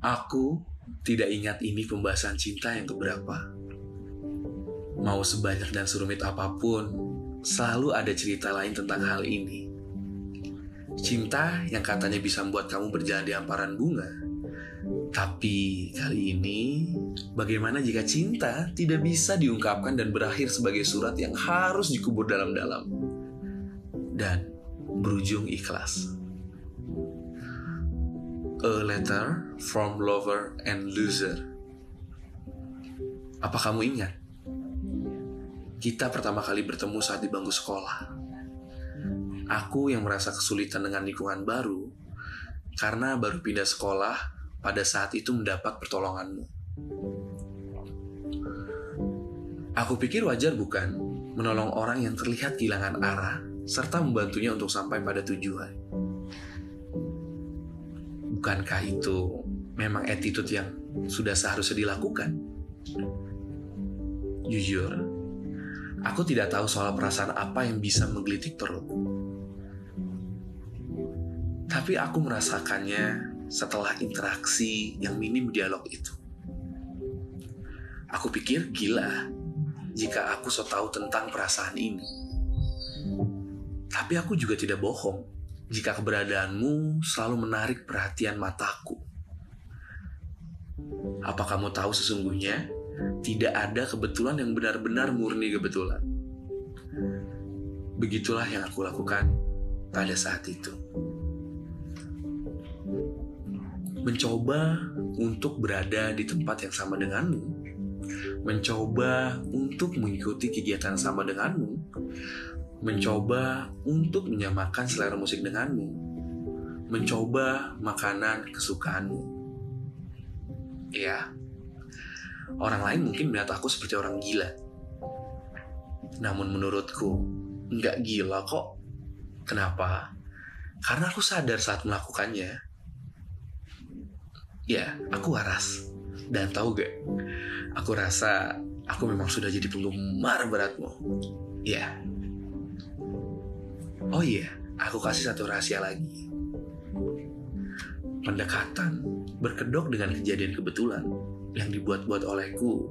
Aku tidak ingat ini pembahasan cinta yang keberapa. Mau sebanyak dan serumit apa pun, selalu ada cerita lain tentang hal ini. Cinta yang katanya bisa membuat kamu berjalan di hamparan bunga. Tapi kali ini, bagaimana jika cinta tidak bisa diungkapkan dan berakhir sebagai surat yang harus dikubur dalam-dalam dan berujung ikhlas? A letter from lover and loser. Apa kamu ingat? Kita pertama kali bertemu saat di bangku sekolah. Aku yang merasa kesulitan dengan lingkungan baru karena baru pindah sekolah pada saat itu mendapat pertolonganmu. Aku pikir wajar bukan menolong orang yang terlihat kehilangan arah serta membantunya untuk sampai pada tujuan. Bukankah itu memang attitude yang sudah seharusnya dilakukan? Jujur, aku tidak tahu soal perasaan apa yang bisa menggelitik perut. Tapi aku merasakannya setelah interaksi yang minim dialog itu. Aku pikir gila jika aku so tahu tentang perasaan ini. Tapi aku juga tidak bohong jika keberadaanmu selalu menarik perhatian mataku. Apa kamu tahu sesungguhnya tidak ada kebetulan yang benar-benar murni kebetulan? Begitulah yang aku lakukan pada saat itu. Mencoba untuk berada di tempat yang sama denganmu, mencoba untuk mengikuti kegiatan sama denganmu, mencoba untuk menyamakan selera musik denganmu, mencoba makanan kesukaanmu. Ya, orang lain mungkin melihat aku seperti orang gila. Namun menurutku, nggak gila kok. Kenapa? Karena aku sadar saat melakukannya. Ya, aku waras. Dan tahu gak? Aku rasa aku memang sudah jadi penggemar beratmu. Ya, Oh iya, aku kasih satu rahasia lagi. Pendekatan berkedok dengan kejadian kebetulan yang dibuat-buat olehku.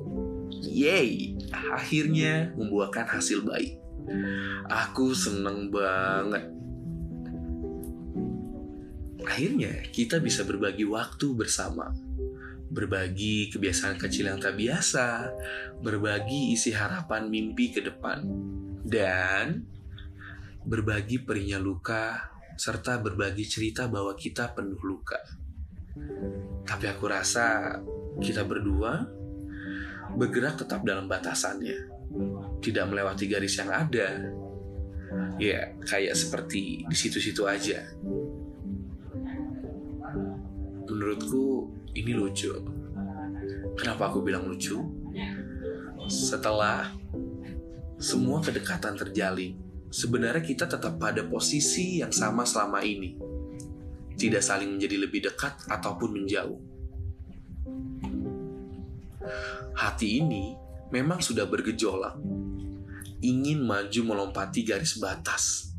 Yeay, akhirnya membuahkan hasil baik. Aku seneng banget. Akhirnya kita bisa berbagi waktu bersama. Berbagi kebiasaan kecil yang tak biasa, berbagi isi harapan mimpi ke depan. Dan berbagi perihnya luka, serta berbagi cerita bahwa kita penuh luka. Tapi aku rasa kita berdua bergerak tetap dalam batasannya, tidak melewati garis yang ada. Ya, kayak seperti di situ-situ aja. Menurutku ini lucu. Kenapa aku bilang lucu? Setelah semua kedekatan terjalin, sebenarnya kita tetap pada posisi yang sama selama ini. Tidak saling menjadi lebih dekat ataupun menjauh. Hati ini memang sudah bergejolak, ingin maju melompati garis batas.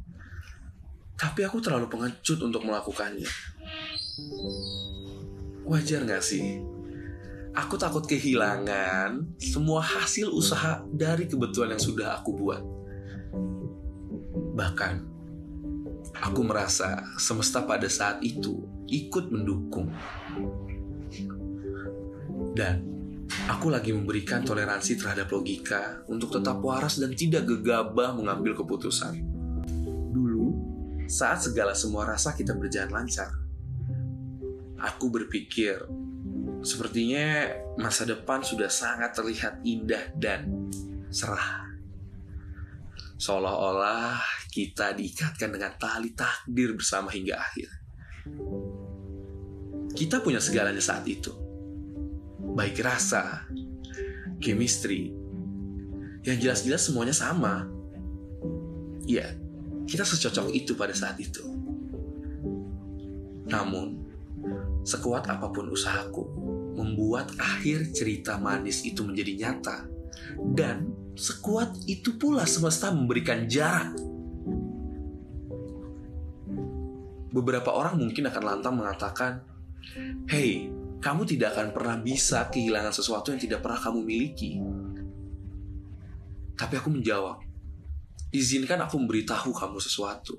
Tapi aku terlalu pengecut untuk melakukannya. Wajar gak sih? Aku takut kehilangan semua hasil usaha dari kebetulan yang sudah aku buat Bahkan, aku merasa semesta pada saat itu ikut mendukung. Dan aku lagi memberikan toleransi terhadap logika untuk tetap waras dan tidak gegabah mengambil keputusan. Dulu, saat segala semua rasa kita berjalan lancar, aku berpikir sepertinya masa depan sudah sangat terlihat indah dan cerah. Seolah-olah kita diikatkan dengan tali takdir bersama hingga akhir. Kita punya segalanya saat itu. Baik rasa, chemistry, yang jelas-jelas semuanya sama. Ya, kita secocok itu pada saat itu. Namun, sekuat apa pun usahaku, membuat akhir cerita manis itu menjadi nyata dan sekuat itu pula semesta memberikan jarak. Beberapa orang mungkin akan lantang mengatakan, "Hey, kamu tidak akan pernah bisa kehilangan sesuatu yang tidak pernah kamu miliki. Tapi aku menjawab, izinkan aku memberitahu kamu sesuatu.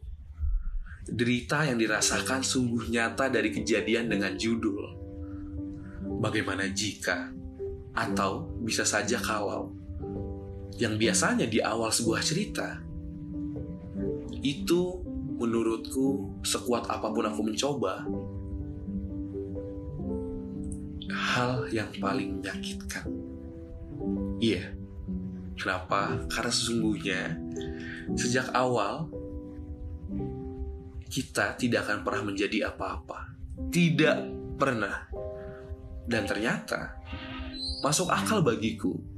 Derita yang dirasakan sungguh nyata dari kejadian dengan judul Bagaimana jika atau bisa saja kalau yang biasanya di awal sebuah cerita itu menurutku sekuat apa pun aku mencoba hal yang paling menyakitkan. Iya. Kenapa? Karena sesungguhnya sejak awal kita tidak akan pernah menjadi apa-apa. Tidak pernah. Dan ternyata masuk akal bagiku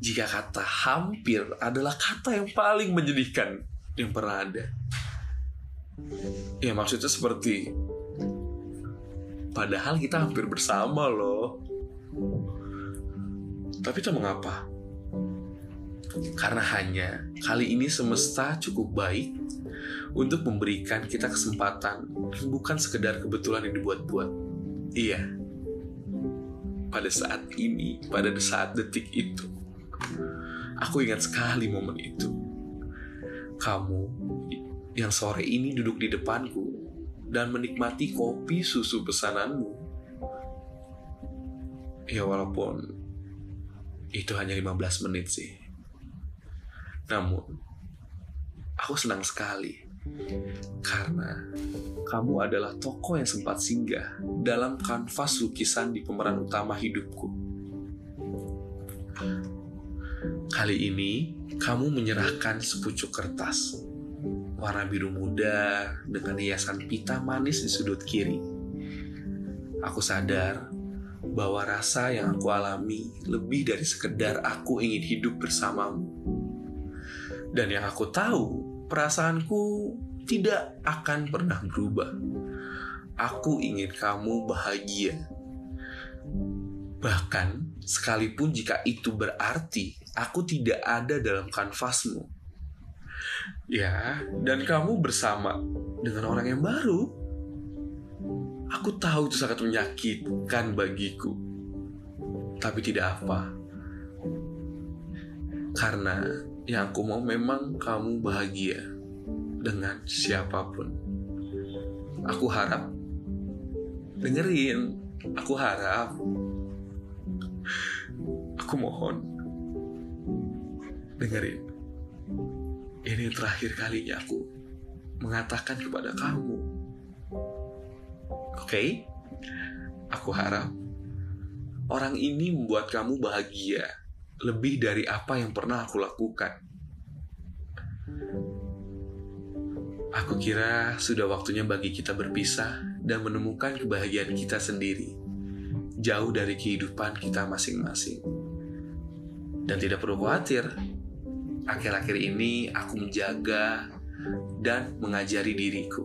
jika kata hampir adalah kata yang paling menyedihkan yang pernah ada. Ya maksudnya seperti Padahal kita hampir bersama loh. Tapi itu mengapa? Karena hanya kali ini semesta cukup baik untuk memberikan kita kesempatan bukan sekedar kebetulan yang dibuat-buat. Iya. Pada saat ini, pada saat detik itu, aku ingat sekali momen itu. Kamu yang sore ini duduk di depanku dan menikmati kopi susu pesananmu. Ya walaupun itu hanya 15 menit sih. Namun, aku senang sekali karena kamu adalah tokoh yang sempat singgah dalam kanvas lukisan di pemeran utama hidupku. Kali ini, kamu menyerahkan sepucuk kertas warna biru muda dengan hiasan pita manis di sudut kiri. Aku sadar bahwa rasa yang aku alami lebih dari sekedar aku ingin hidup bersamamu. Dan yang aku tahu, perasaanku tidak akan pernah berubah. Aku ingin kamu bahagia. Bahkan, sekalipun jika itu berarti aku tidak ada dalam kanvasmu, Ya, dan kamu bersama dengan orang yang baru. Aku tahu itu sangat menyakitkan bagiku. Tapi tidak apa. Karena yang aku mau memang kamu bahagia dengan siapa pun. Aku harap dengerin. Aku harap. Aku mohon dengerin ini terakhir kalinya aku mengatakan kepada kamu. Oke? Okay? Aku harap orang ini membuat kamu bahagia lebih dari apa yang pernah aku lakukan. Aku kira sudah waktunya bagi kita berpisah dan menemukan kebahagiaan kita sendiri, jauh dari kehidupan kita masing-masing. Dan tidak perlu khawatir, Akhir-akhir ini aku menjaga dan mengajari diriku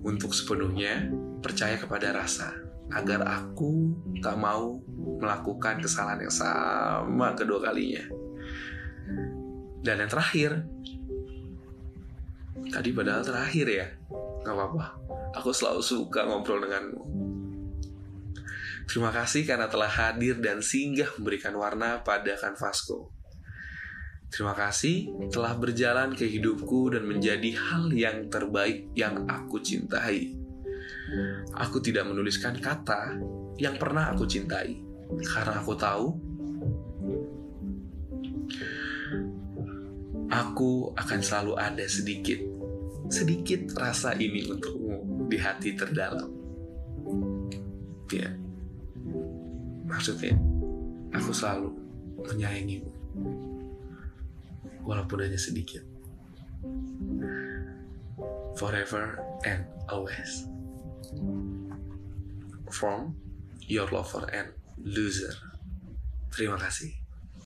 untuk sepenuhnya percaya kepada rasa agar aku tak mau melakukan kesalahan yang sama kedua kalinya. Dan yang terakhir, tadi padahal terakhir ya, nggak apa-apa. Aku selalu suka ngobrol denganmu. Terima kasih karena telah hadir dan singgah memberikan warna pada kanvasku. Terima kasih telah berjalan ke hidupku dan menjadi hal yang terbaik yang aku cintai. Aku tidak menuliskan kata yang pernah aku cintai, karena aku tahu aku akan selalu ada sedikit, sedikit rasa ini untukmu di hati terdalam. Ya, maksudnya aku selalu menyayangimu walaupun hanya sedikit. Forever and always. From your lover and loser. Terima kasih.